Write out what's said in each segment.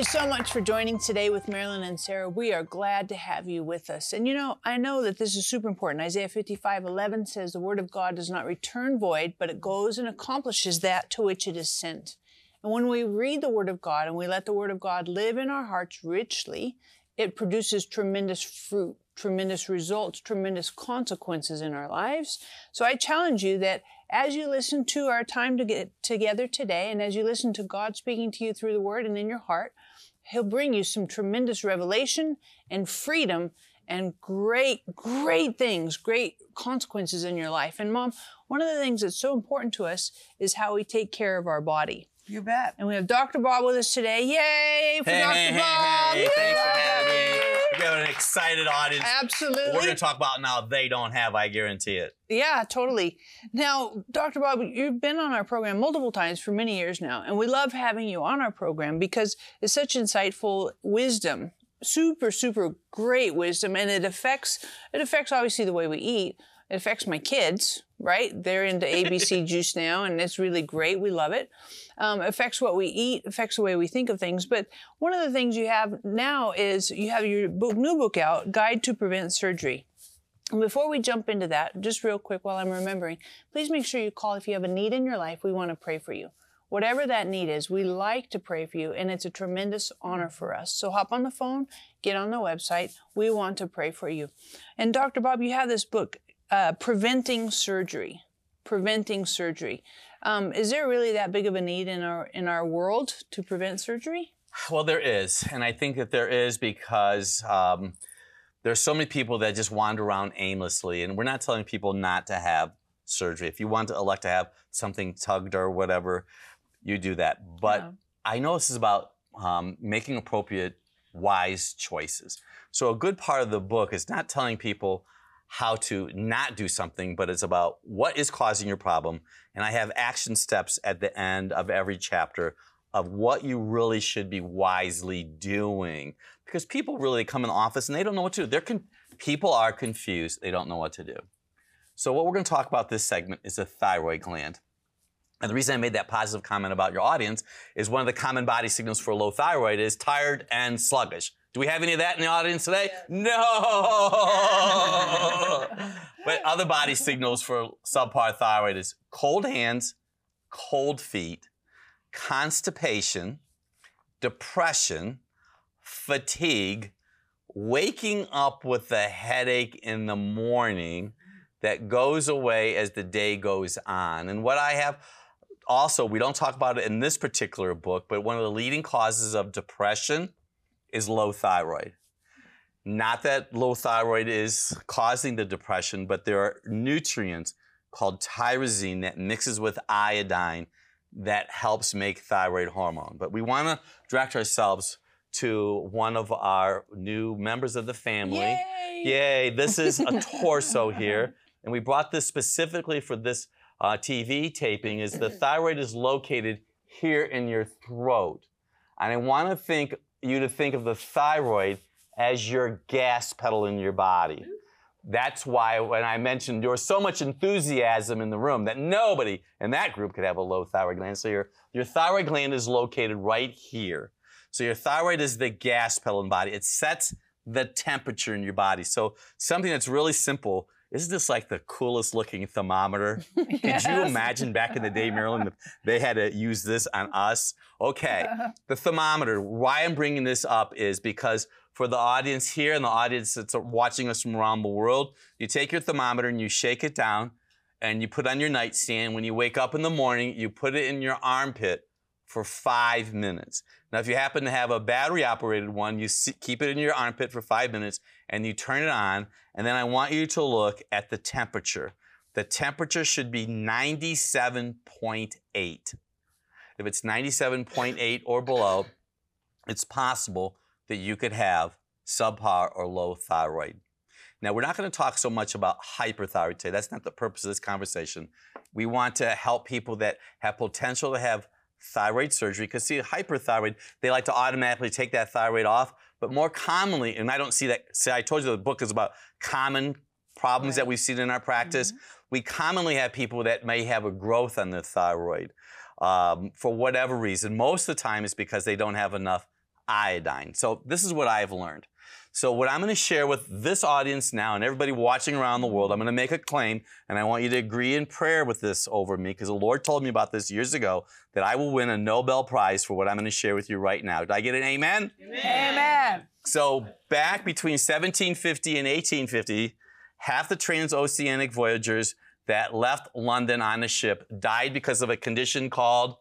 You so much for joining today with Marilyn and Sarah. We are glad to have you with us. And you know, I know that this is super important. Isaiah 55 11 says, The word of God does not return void, but it goes and accomplishes that to which it is sent. And when we read the word of God and we let the word of God live in our hearts richly, it produces tremendous fruit, tremendous results, tremendous consequences in our lives. So I challenge you that as you listen to our time to get together today, and as you listen to God speaking to you through the Word and in your heart, He'll bring you some tremendous revelation and freedom and great, great things, great consequences in your life. And mom, one of the things that's so important to us is how we take care of our body. You bet. And we have Dr. Bob with us today. Yay for Hey, Dr. hey, hey, Bob! hey, thanks for having me. We have an excited audience. Absolutely. We're going to talk about now they don't have, I guarantee it. Yeah, totally. Now, Dr. Bob, you've been on our program multiple times for many years now, and we love having you on our program because it's such insightful wisdom. Super, super great wisdom, and it affects it affects obviously the way we eat. It affects my kids, right? They're into ABC juice now, and it's really great. We love it. Um, affects what we eat, affects the way we think of things. But one of the things you have now is you have your book, new book out, Guide to Prevent Surgery. And before we jump into that, just real quick while I'm remembering, please make sure you call if you have a need in your life. We want to pray for you. Whatever that need is, we like to pray for you, and it's a tremendous honor for us. So hop on the phone, get on the website. We want to pray for you. And Dr. Bob, you have this book, uh, Preventing Surgery. Preventing surgery. Um, is there really that big of a need in our in our world to prevent surgery? Well, there is. And I think that there is because um, there's so many people that just wander around aimlessly. And we're not telling people not to have surgery. If you want to elect to have something tugged or whatever, you do that. But Yeah. I know this is about um, making appropriate, wise choices. So a good part of the book is not telling people how to not do something, but it's about what is causing your problem. And I have action steps at the end of every chapter of what you really should be wisely doing. Because people really come in the office and they don't know what to do. They're con- people are confused. They don't know what to do. So what we're going to talk about this segment is the thyroid gland. And the reason I made that positive comment about your audience is one of the common body signals for low thyroid is tired and sluggish. Do we have any of that in the audience today? No. but other body signals for subpar thyroid is cold hands, cold feet, constipation, depression, fatigue, waking up with a headache in the morning that goes away as the day goes on. And what I have also, we don't talk about it in this particular book, but one of the leading causes of depression is low thyroid. Not that low thyroid is causing the depression, but there are nutrients called tyrosine that mixes with iodine that helps make thyroid hormone. But we want to direct ourselves to one of our new members of the family. Yay! Yay, this is a torso here. And we brought this specifically for this uh, TV taping is the thyroid is located here in your throat. And I want to think you to think of the thyroid as your gas pedal in your body. Mm-hmm. That's why when I mentioned there was so much enthusiasm in the room that nobody in that group could have a low thyroid gland. So your, your thyroid gland is located right here. So your thyroid is the gas pedal in the body. It sets the temperature in your body. So something that's really simple. Isn't this like the coolest looking thermometer? Could you imagine back in the day, Marilyn, they had to use this on us? Okay, the thermometer. Why I'm bringing this up is because for the audience here and the audience that's watching us from around the world, you take your thermometer and you shake it down and you put it on your nightstand. When you wake up in the morning, you put it in your armpit for five minutes. Now, if you happen to have a battery operated one, you see, keep it in your armpit for five minutes and you turn it on. And then I want you to look at the temperature. The temperature should be 97.8. If it's 97.8 or below, it's possible that you could have subpar or low thyroid. Now, we're not going to talk so much about hyperthyroid today. That's not the purpose of this conversation. We want to help people that have potential to have thyroid surgery because, see, hyperthyroid, they like to automatically take that thyroid off. But more commonly, and I don't see that, see, I told you the book is about common problems that we've seen in our practice. We commonly have people that may have a growth on their thyroid um, for whatever reason. Most of the time, it's because they don't have enough iodine. So this is what I've learned. So what I'm going to share with this audience now and everybody watching around the world, I'm going to make a claim and I want you to agree in prayer with this over me because the Lord told me about this years ago that I will win a Nobel Prize for what I'm going to share with you right now. Did I get an amen? Amen. So back between 1750 and 1850, half the transoceanic voyagers that left London on the ship died because of a condition called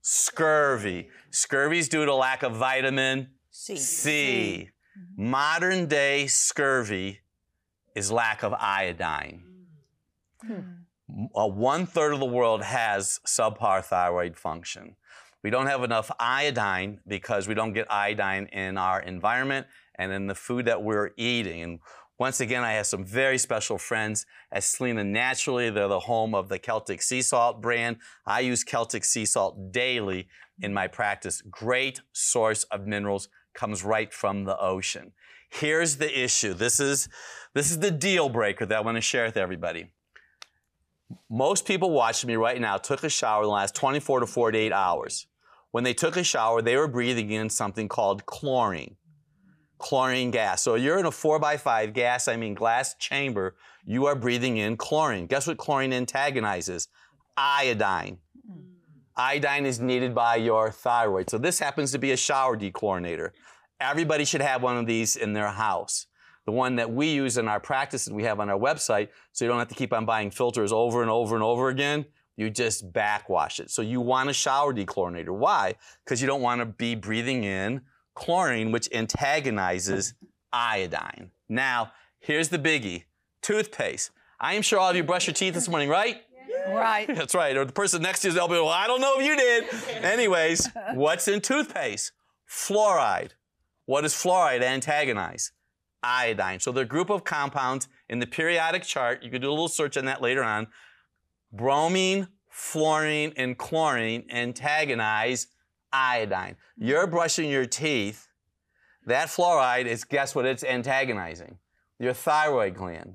scurvy. Scurvy is due to lack of vitamin C. C. Modern day scurvy is lack of iodine. Uh, one third of the world has subpar thyroid function. We don't have enough iodine because we don't get iodine in our environment and in the food that we're eating. And once again, I have some very special friends at Selina Naturally. They're the home of the Celtic Sea Salt brand. I use Celtic Sea Salt daily in my practice. Great source of minerals comes right from the ocean. Here's the issue. This is, this is the deal breaker that I want to share with everybody. Most people watching me right now took a shower in the last 24 to 48 hours. When they took a shower, they were breathing in something called chlorine. Chlorine gas. So you're in a four by five gas, I mean glass chamber, you are breathing in chlorine. Guess what chlorine antagonizes? Iodine. Iodine is needed by your thyroid. So this happens to be a shower dechlorinator. Everybody should have one of these in their house. The one that we use in our practice and we have on our website, so you don't have to keep on buying filters over and over and over again. You just backwash it. So you want a shower dechlorinator. Why? Because you don't want to be breathing in chlorine, which antagonizes iodine. Now, here's the biggie toothpaste. I am sure all of you brush your teeth this morning, right? Right. That's right. Or the person next to you, they'll be, like, well, I don't know if you did. Anyways, what's in toothpaste? Fluoride. What does fluoride antagonize? Iodine. So the group of compounds in the periodic chart, you can do a little search on that later on. Bromine, fluorine, and chlorine antagonize iodine. You're brushing your teeth. That fluoride is, guess what it's antagonizing? Your thyroid gland.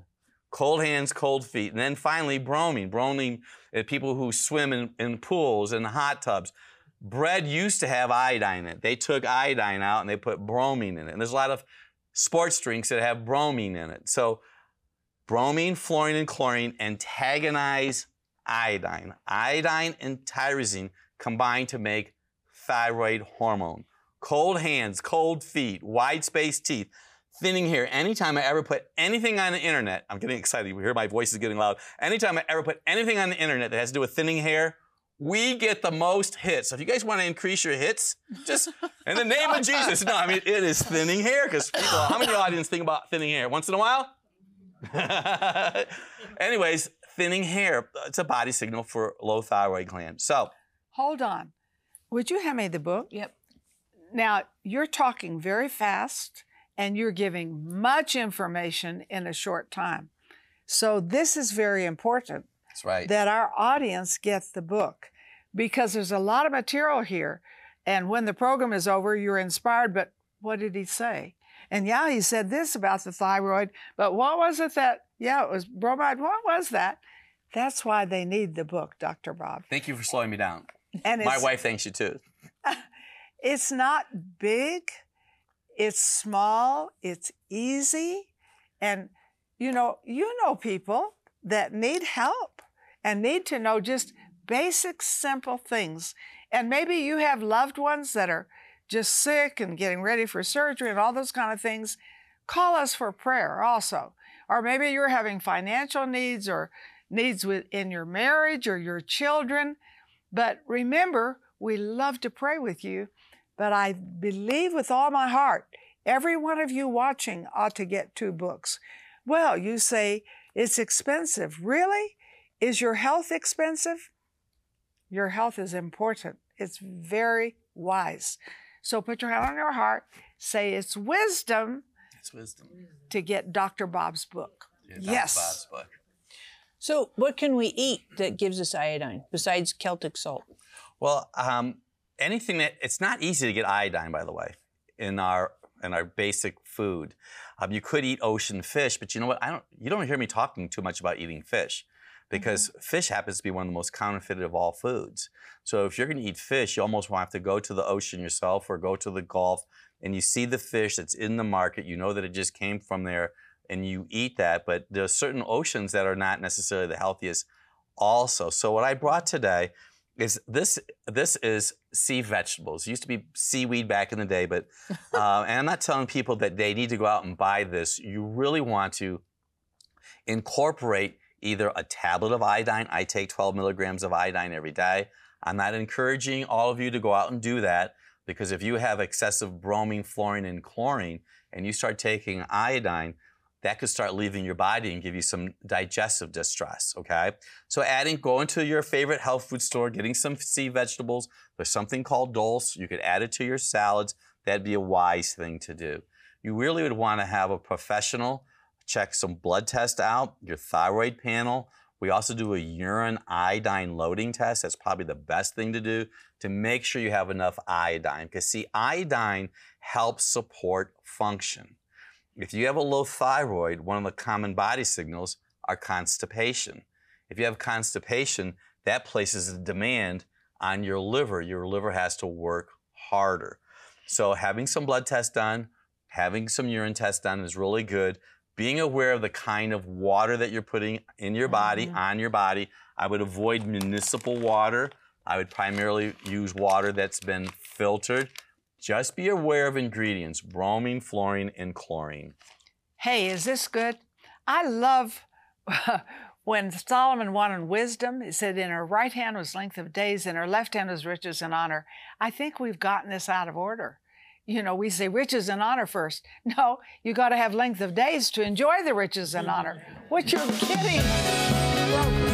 Cold hands, cold feet. And then finally, bromine. Bromine, uh, people who swim in, in pools and hot tubs. Bread used to have iodine in it. They took iodine out and they put bromine in it. And there's a lot of sports drinks that have bromine in it. So bromine, fluorine, and chlorine antagonize iodine. Iodine and tyrosine combine to make thyroid hormone. Cold hands, cold feet, wide spaced teeth, thinning hair. Anytime I ever put anything on the internet, I'm getting excited. You hear my voice is getting loud. Anytime I ever put anything on the internet that has to do with thinning hair, we get the most hits. So if you guys want to increase your hits, just in the name of Jesus. No, I mean, it is thinning hair because people, how many audience think about thinning hair? Once in a while? Anyways, thinning hair, it's a body signal for low thyroid gland. So, Hold on. Would you hand me the book? Yep. Now, you're talking very fast and you're giving much information in a short time. So, this is very important that's right. that our audience gets the book because there's a lot of material here. And when the program is over, you're inspired. But what did he say? And yeah, he said this about the thyroid, but what was it that, yeah, it was bromide. What was that? That's why they need the book, Dr. Bob. Thank you for slowing me down. And My wife thanks you too. it's not big, it's small, it's easy. And you know, you know people that need help and need to know just basic, simple things. And maybe you have loved ones that are just sick and getting ready for surgery and all those kind of things. Call us for prayer also. Or maybe you're having financial needs or needs within your marriage or your children. But remember, we love to pray with you. But I believe with all my heart, every one of you watching ought to get two books. Well, you say it's expensive. Really? Is your health expensive? Your health is important. It's very wise. So put your hand on your heart, say it's wisdom It's wisdom. to get Dr. Bob's book. Yeah, Dr. Yes. Bob's book. So, what can we eat that gives us iodine besides Celtic salt? Well, um, anything that it's not easy to get iodine, by the way, in our in our basic food. Um, you could eat ocean fish, but you know what? I don't. You don't hear me talking too much about eating fish. because fish happens to be one of the most counterfeited of all foods. So if you're going to eat fish, you almost want to have to go to the ocean yourself or go to the Gulf and you see the fish that's in the market. You know that it just came from there and you eat that. But there are certain oceans that are not necessarily the healthiest also. So what I brought today is this this is sea vegetables. It used to be seaweed back in the day, but uh, and I'm not telling people that they need to go out and buy this. You really want to incorporate either a tablet of iodine. I take 12 milligrams of iodine every day. I'm not encouraging all of you to go out and do that because if you have excessive bromine, fluorine, and chlorine, and you start taking iodine, that could start leaving your body and give you some digestive distress, okay? So adding, going to your favorite health food store, getting some sea vegetables. There's something called dulse. You could add it to your salads. That'd be a wise thing to do. You really would want to have a professional check some blood tests out, your thyroid panel. We also do a urine iodine loading test. That's probably the best thing to do to make sure you have enough iodine. Because see, iodine helps support function. If you have a low thyroid, one of the common body signals are constipation. If you have constipation, that places a demand on your liver. Your liver has to work harder. So having some blood tests done, having some urine tests done is really good. Being aware of the kind of water that you're putting in your body, mm-hmm. on your body. I would avoid municipal water. I would primarily use water that's been filtered just be aware of ingredients bromine, fluorine, and chlorine. Hey, is this good? I love when Solomon wanted wisdom. He said, In her right hand was length of days, in her left hand was riches and honor. I think we've gotten this out of order. You know, we say riches and honor first. No, you got to have length of days to enjoy the riches and honor. Mm-hmm. What you're kidding.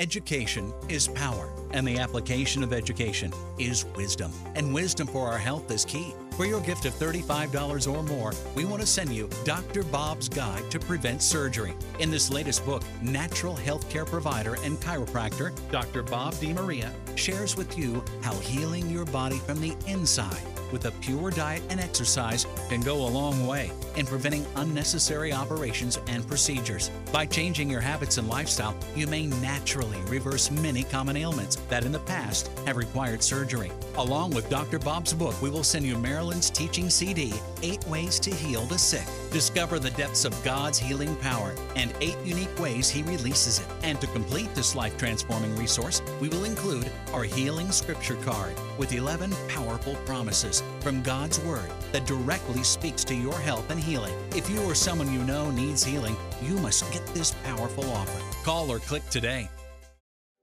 Education is power, and the application of education is wisdom. And wisdom for our health is key. For your gift of $35 or more, we want to send you Dr. Bob's Guide to Prevent Surgery. In this latest book, natural healthcare provider and chiropractor Dr. Bob DeMaria shares with you how healing your body from the inside with a pure diet and exercise can go a long way in preventing unnecessary operations and procedures. By changing your habits and lifestyle, you may naturally reverse many common ailments that in the past have required surgery. Along with Dr. Bob's book, we will send you Marilyn's teaching CD, Eight Ways to Heal the Sick. Discover the depths of God's healing power and eight unique ways He releases it. And to complete this life transforming resource, we will include our Healing Scripture card with 11 powerful promises from God's Word that directly speaks to your health and healing. If you or someone you know needs healing, you must get this powerful offer. Call or click today.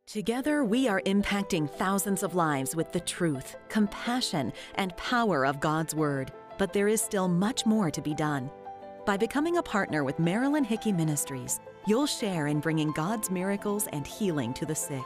Together, we are impacting thousands of lives with the truth, compassion, and power of God's Word. But there is still much more to be done. By becoming a partner with Marilyn Hickey Ministries, you'll share in bringing God's miracles and healing to the sick,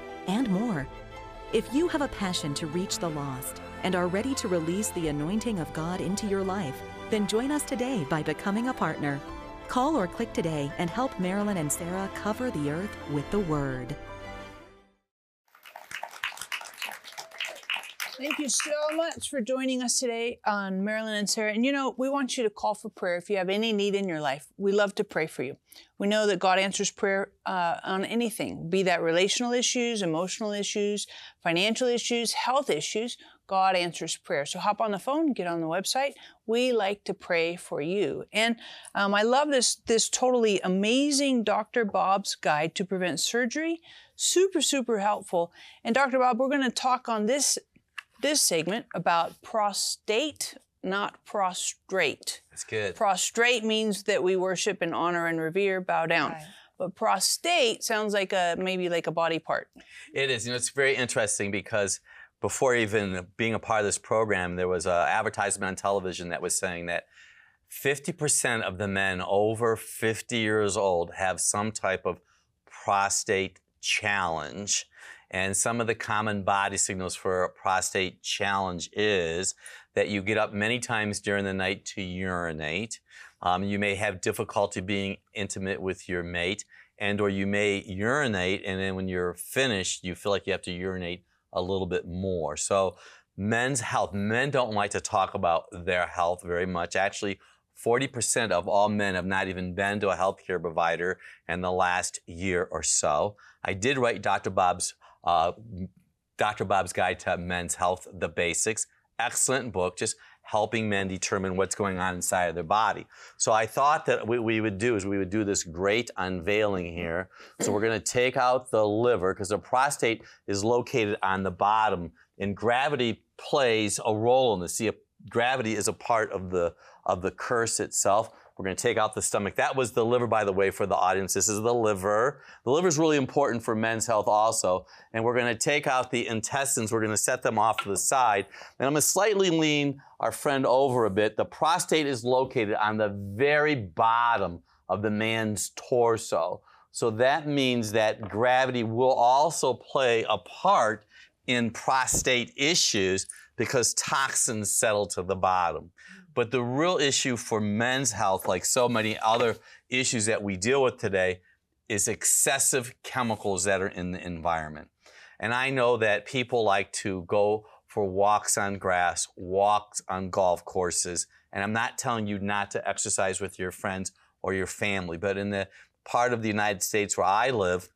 and more. If you have a passion to reach the lost and are ready to release the anointing of God into your life, then join us today by becoming a partner. Call or click today and help Marilyn and Sarah cover the earth with the Word. Thank you so much for joining us today on Marilyn and Sarah. And you know, we want you to call for prayer if you have any need in your life. We love to pray for you. We know that God answers prayer uh, on anything, be that relational issues, emotional issues, financial issues, health issues. God answers prayer. So hop on the phone, get on the website. We like to pray for you. And um, I love this, this totally amazing Dr. Bob's Guide to Prevent Surgery. Super, super helpful. And Dr. Bob, we're going to talk on this, this segment about prostate, not prostrate. That's good. Prostrate means that we worship and honor and revere, bow down. Right. But prostate sounds like a maybe like a body part. It is. You know, it's very interesting because before even being a part of this program, there was an advertisement on television that was saying that 50% of the men over 50 years old have some type of prostate challenge. And some of the common body signals for a prostate challenge is that you get up many times during the night to urinate. Um, you may have difficulty being intimate with your mate, and or you may urinate, and then when you're finished, you feel like you have to urinate a little bit more. So men's health, men don't like to talk about their health very much. Actually, 40% of all men have not even been to a healthcare provider in the last year or so. I did write Dr. Bob's uh, Dr. Bob's Guide to Men's Health: The Basics. Excellent book, just helping men determine what's going on inside of their body. So I thought that what we would do is we would do this great unveiling here. So we're going to take out the liver because the prostate is located on the bottom, and gravity plays a role in this. See, gravity is a part of the of the curse itself. We're going to take out the stomach. That was the liver, by the way, for the audience. This is the liver. The liver is really important for men's health also. And we're going to take out the intestines. We're going to set them off to the side. And I'm going to slightly lean our friend over a bit. The prostate is located on the very bottom of the man's torso. So that means that gravity will also play a part in prostate issues because toxins settle to the bottom. But the real issue for men's health, like so many other issues that we deal with today, is excessive chemicals that are in the environment. And I know that people like to go for walks on grass, walks on golf courses. And I'm not telling you not to exercise with your friends or your family, but in the part of the United States where I live,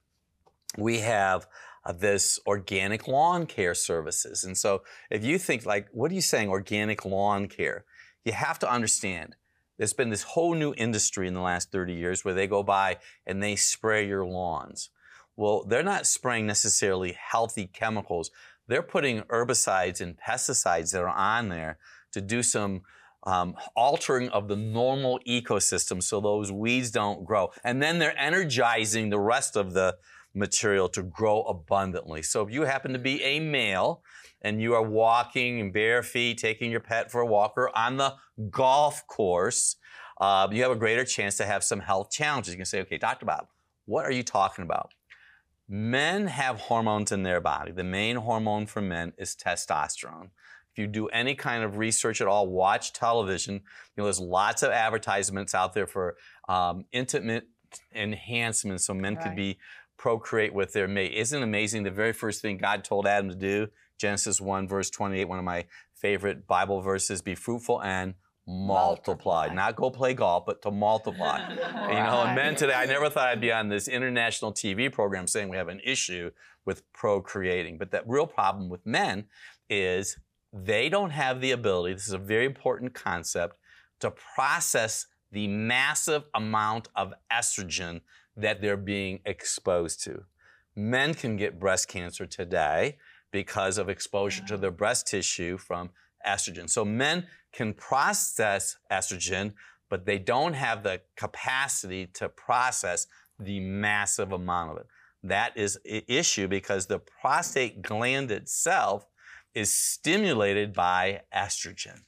we have uh, this organic lawn care services. And so if you think like, what are you saying, organic lawn care? You have to understand there's been this whole new industry in the last 30 years where they go by and they spray your lawns. Well, they're not spraying necessarily healthy chemicals. They're putting herbicides and pesticides that are on there to do some um, altering of the normal ecosystem so those weeds don't grow. And then they're energizing the rest of the material to grow abundantly. So if you happen to be a male and you are walking in bare feet, taking your pet for a walk, or on the golf course, uh, you have a greater chance to have some health challenges. You can say, okay, Dr. Bob, what are you talking about? Men have hormones in their body. The main hormone for men is testosterone. If you do any kind of research at all, watch television, you know, there's lots of advertisements out there for um, intimate enhancements so men right. could be procreate with their mate. Isn't it amazing? The very first thing God told Adam to do Genesis 1, verse 28, one of my favorite Bible verses be fruitful and multiply. multiply. Not go play golf, but to multiply. you know, and men today, I never thought I'd be on this international TV program saying we have an issue with procreating. But that real problem with men is they don't have the ability, this is a very important concept, to process the massive amount of estrogen that they're being exposed to. Men can get breast cancer today because of exposure to their breast tissue from estrogen. So men can process estrogen, but they don't have the capacity to process the massive amount of it. That is an issue because the prostate gland itself is stimulated by estrogen.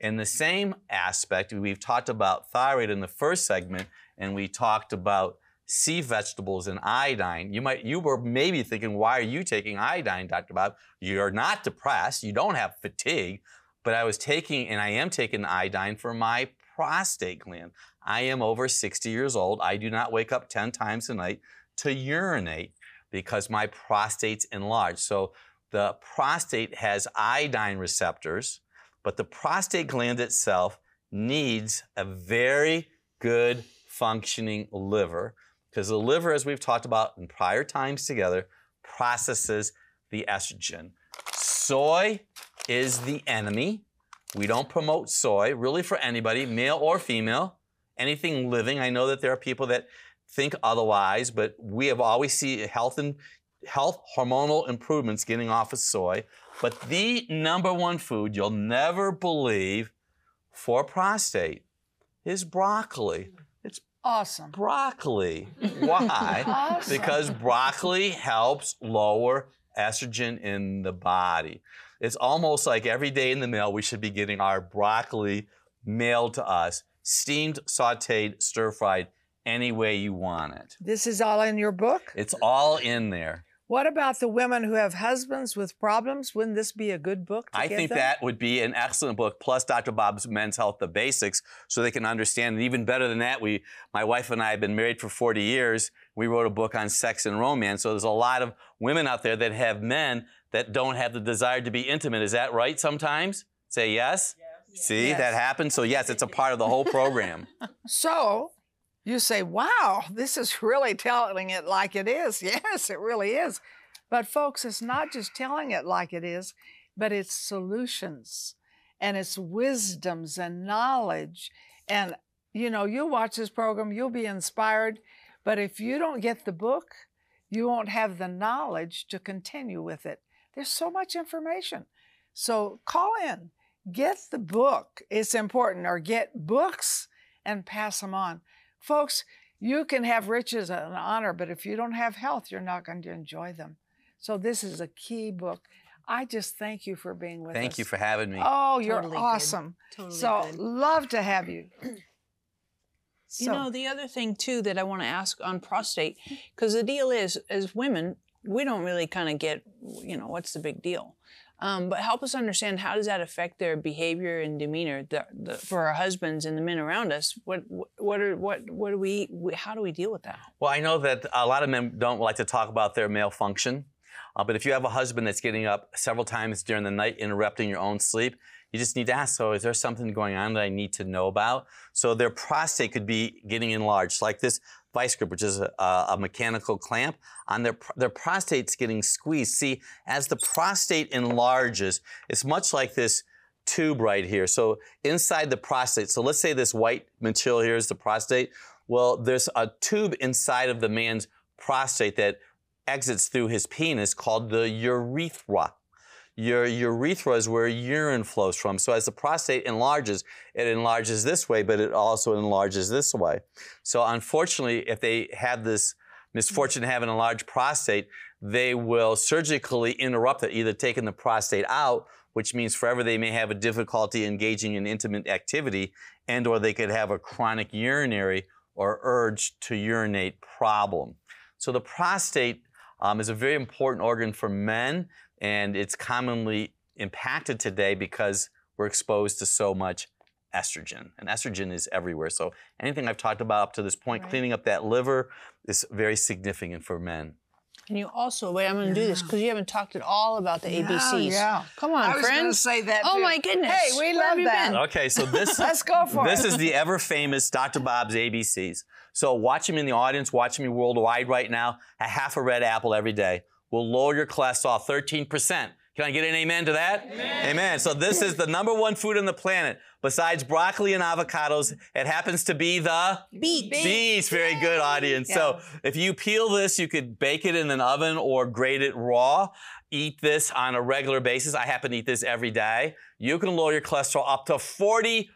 In the same aspect, we've talked about thyroid in the first segment, and we talked about sea vegetables and iodine. You might you were maybe thinking, why are you taking iodine, Dr. Bob? You're not depressed, you don't have fatigue, but I was taking and I am taking iodine for my prostate gland. I am over 60 years old. I do not wake up 10 times a night to urinate because my prostate's enlarged. So the prostate has iodine receptors, but the prostate gland itself needs a very good functioning liver because the liver, as we've talked about in prior times together, processes the estrogen. Soy is the enemy. We don't promote soy, really for anybody, male or female, anything living. I know that there are people that think otherwise, but we have always seen health and health hormonal improvements getting off of soy. But the number one food you'll never believe for prostate is broccoli. Awesome. Broccoli. Why? awesome. Because broccoli helps lower estrogen in the body. It's almost like every day in the mail, we should be getting our broccoli mailed to us, steamed, sauteed, stir fried, any way you want it. This is all in your book? It's all in there. What about the women who have husbands with problems? Wouldn't this be a good book to I give think them? that would be an excellent book, plus Dr. Bob's Men's Health, the basics, so they can understand. And even better than that, we, my wife and I have been married for 40 years. We wrote a book on sex and romance. So there's a lot of women out there that have men that don't have the desire to be intimate. Is that right sometimes? Say yes? See, Yes. that happens. So yes, it's a part of the whole program. So you say, wow, this is really telling it like it is. Yes, it really is. But folks, it's not just telling it like it is, but it's solutions and it's wisdoms and knowledge. And, you know, you watch this program, you'll be inspired. But if you don't get the book, you won't have the knowledge to continue with it. There's so much information. So call in, get the book. It's important, or get books and pass them on. Folks, you can have riches and honor, but if you don't have health, you're not going to enjoy them. So this is a key book. I just thank you for being with us. Thank you for having me. Oh, you're Totally good. awesome. Totally so good. love to have you. You know, the other thing too that I want to ask on prostate, because the deal is, as women, we don't really kind of get, you know, what's the big deal. Um, but help us understand how does that affect their behavior and demeanor the, the, for our husbands and the men around us? What what are what what do we, how do we deal with that? Well, I know that a lot of men don't like to talk about their male function. Uh, but if you have a husband that's getting up several times during the night, interrupting your own sleep, you just need to ask, so is there something going on that I need to know about? So their prostate could be getting enlarged, like this vice grip, which is a, a mechanical clamp, on their, their prostate's getting squeezed. See, as the prostate enlarges, it's much like this tube right here. So inside the prostate, so let's say this white material here is the prostate. Well, there's a tube inside of the man's prostate that exits through his penis called the urethra. Your urethra is where urine flows from. So as the prostate enlarges, it enlarges this way, but it also enlarges this way. So unfortunately, if they have this misfortune to have an enlarged prostate, they will surgically interrupt it, either taking the prostate out, which means forever they may have a difficulty engaging in intimate activity, and or they could have a chronic urinary or urge to urinate problem. So the prostate um, is a very important organ for men, and it's commonly impacted today because we're exposed to so much estrogen. And estrogen is everywhere. So anything I've talked about up to this point, Right. cleaning up that liver, is very significant for men. And you also wait, I'm going to do this because you haven't talked at all about the Yeah, ABCs. yeah. Come on, I was gonna friends. say that Oh too. my goodness. Hey, we Where love you that. been? Okay, so this Let's go for this it. is the ever famous Dr. Bob's ABCs. So watch him in the audience, watch me worldwide right now. A half a red apple every day will lower your cholesterol 13%. Can I get an amen to that? Amen. Amen. So this is the number one food on the planet. Besides broccoli and avocados, it happens to be the Beets. Beets, very good audience. So if you peel this, you could bake it in an oven or grate it raw. Eat this on a regular basis. I happen to eat this every day. You can lower your cholesterol up to 40%.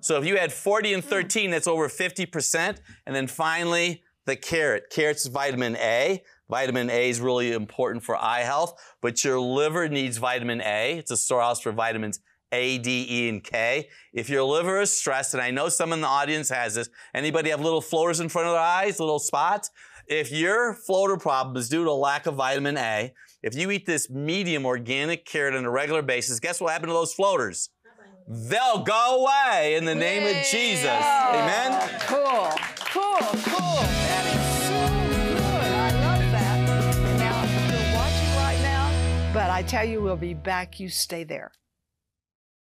So if you had 40 and 13, that's over 50%. And then finally, the carrot. Carrot's vitamin A. Vitamin A is really important for eye health, but your liver needs vitamin A. It's a storehouse for vitamins A, D, E, and K. If your liver is stressed, and I know some in the audience has this, anybody have little floaters in front of their eyes, little spots? If your floater problem is due to lack of vitamin A, if you eat this medium organic carrot on a regular basis, guess what happened to those floaters? They'll go away in the name of Jesus. Amen? Cool, cool, cool. But I tell you, we'll be back. You stay there.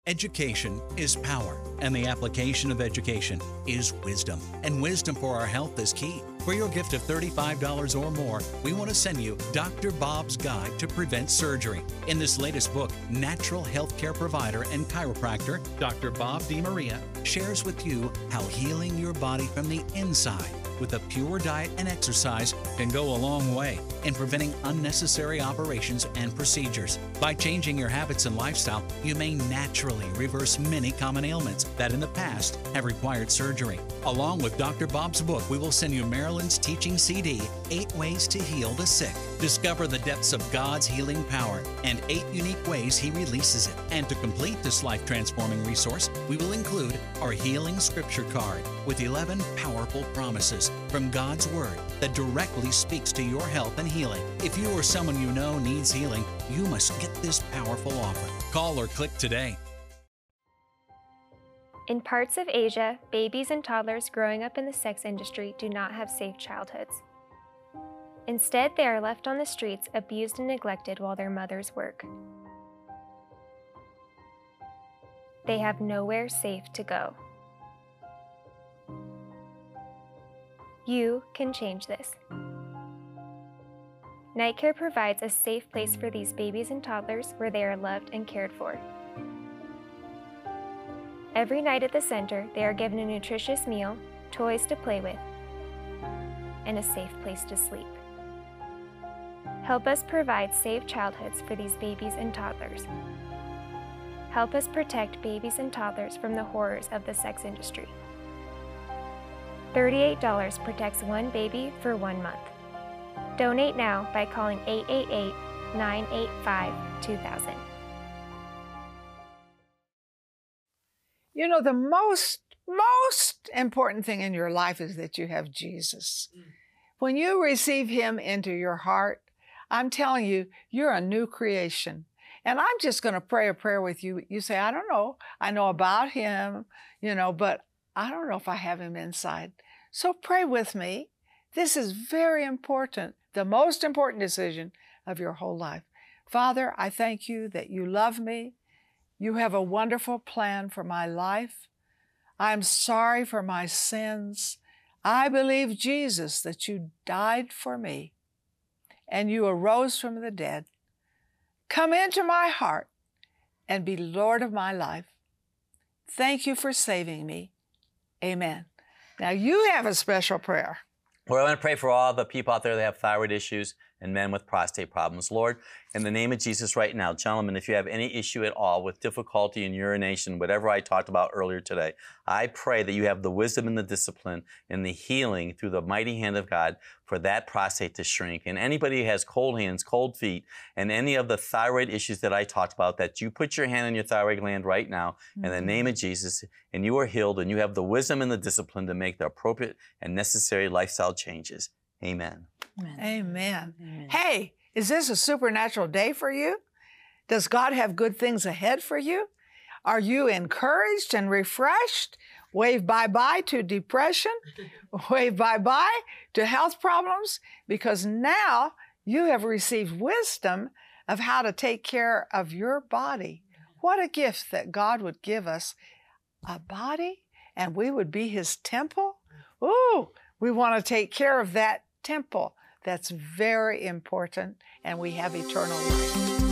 Education is power, and the application of education is wisdom. And wisdom for our health is key. For your gift of $35 or more, we want to send you Dr. Bob's Guide to Prevent Surgery. In this latest book, natural healthcare provider and chiropractor Dr. Bob DeMaria shares with you how healing your body from the inside with a pure diet and exercise can go a long way in preventing unnecessary operations and procedures. By changing your habits and lifestyle, you may naturally reverse many common ailments that in the past have required surgery. Along with Dr. Bob's book, we will send you Marilyn's teaching CD, Eight Ways to Heal the Sick. Discover the depths of God's healing power and eight unique ways He releases it. And to complete this life transforming resource, we will include our Healing Scripture card with 11 powerful promises from God's Word that directly speaks to your health and healing. If you or someone you know needs healing, you must get this powerful offer. Call or click today. In parts of Asia, babies and toddlers growing up in the sex industry do not have safe childhoods. Instead, they are left on the streets, abused and neglected while their mothers work. They have nowhere safe to go. You can change this. Night Care provides a safe place for these babies and toddlers where they are loved and cared for. Every night at the center, they are given a nutritious meal, toys to play with, and a safe place to sleep. Help us provide safe childhoods for these babies and toddlers. Help us protect babies and toddlers from the horrors of the sex industry. $38 protects one baby for one month. Donate now by calling 888 985 2000. You know, the most, most important thing in your life is that you have Jesus. Mm. When you receive Him into your heart, I'm telling you, you're a new creation. And I'm just going to pray a prayer with you. You say, I don't know. I know about Him, you know, but I don't know if I have Him inside. So pray with me. This is very important, the most important decision of your whole life. Father, I thank you that you love me. You have a wonderful plan for my life. I'm sorry for my sins. I believe, Jesus, that you died for me and you arose from the dead. Come into my heart and be Lord of my life. Thank you for saving me. Amen. Now you have a special prayer. Lord, I want to pray for all the people out there that have thyroid issues and men with prostate problems. Lord, in the name of Jesus right now, gentlemen, if you have any issue at all with difficulty in urination, whatever I talked about earlier today, I pray that you have the wisdom and the discipline and the healing through the mighty hand of God for that prostate to shrink. And anybody who has cold hands, cold feet, and any of the thyroid issues that I talked about, that you put your hand on your thyroid gland right now mm-hmm. in the name of Jesus, and you are healed, and you have the wisdom and the discipline to make the appropriate and necessary lifestyle changes. Amen. Amen. Amen. Amen. Hey, is this a supernatural day for you? Does God have good things ahead for you? Are you encouraged and refreshed? Wave bye bye to depression. Wave bye bye to health problems because now you have received wisdom of how to take care of your body. What a gift that God would give us a body and we would be His temple. Ooh, we want to take care of that temple. That's very important, and we have eternal life.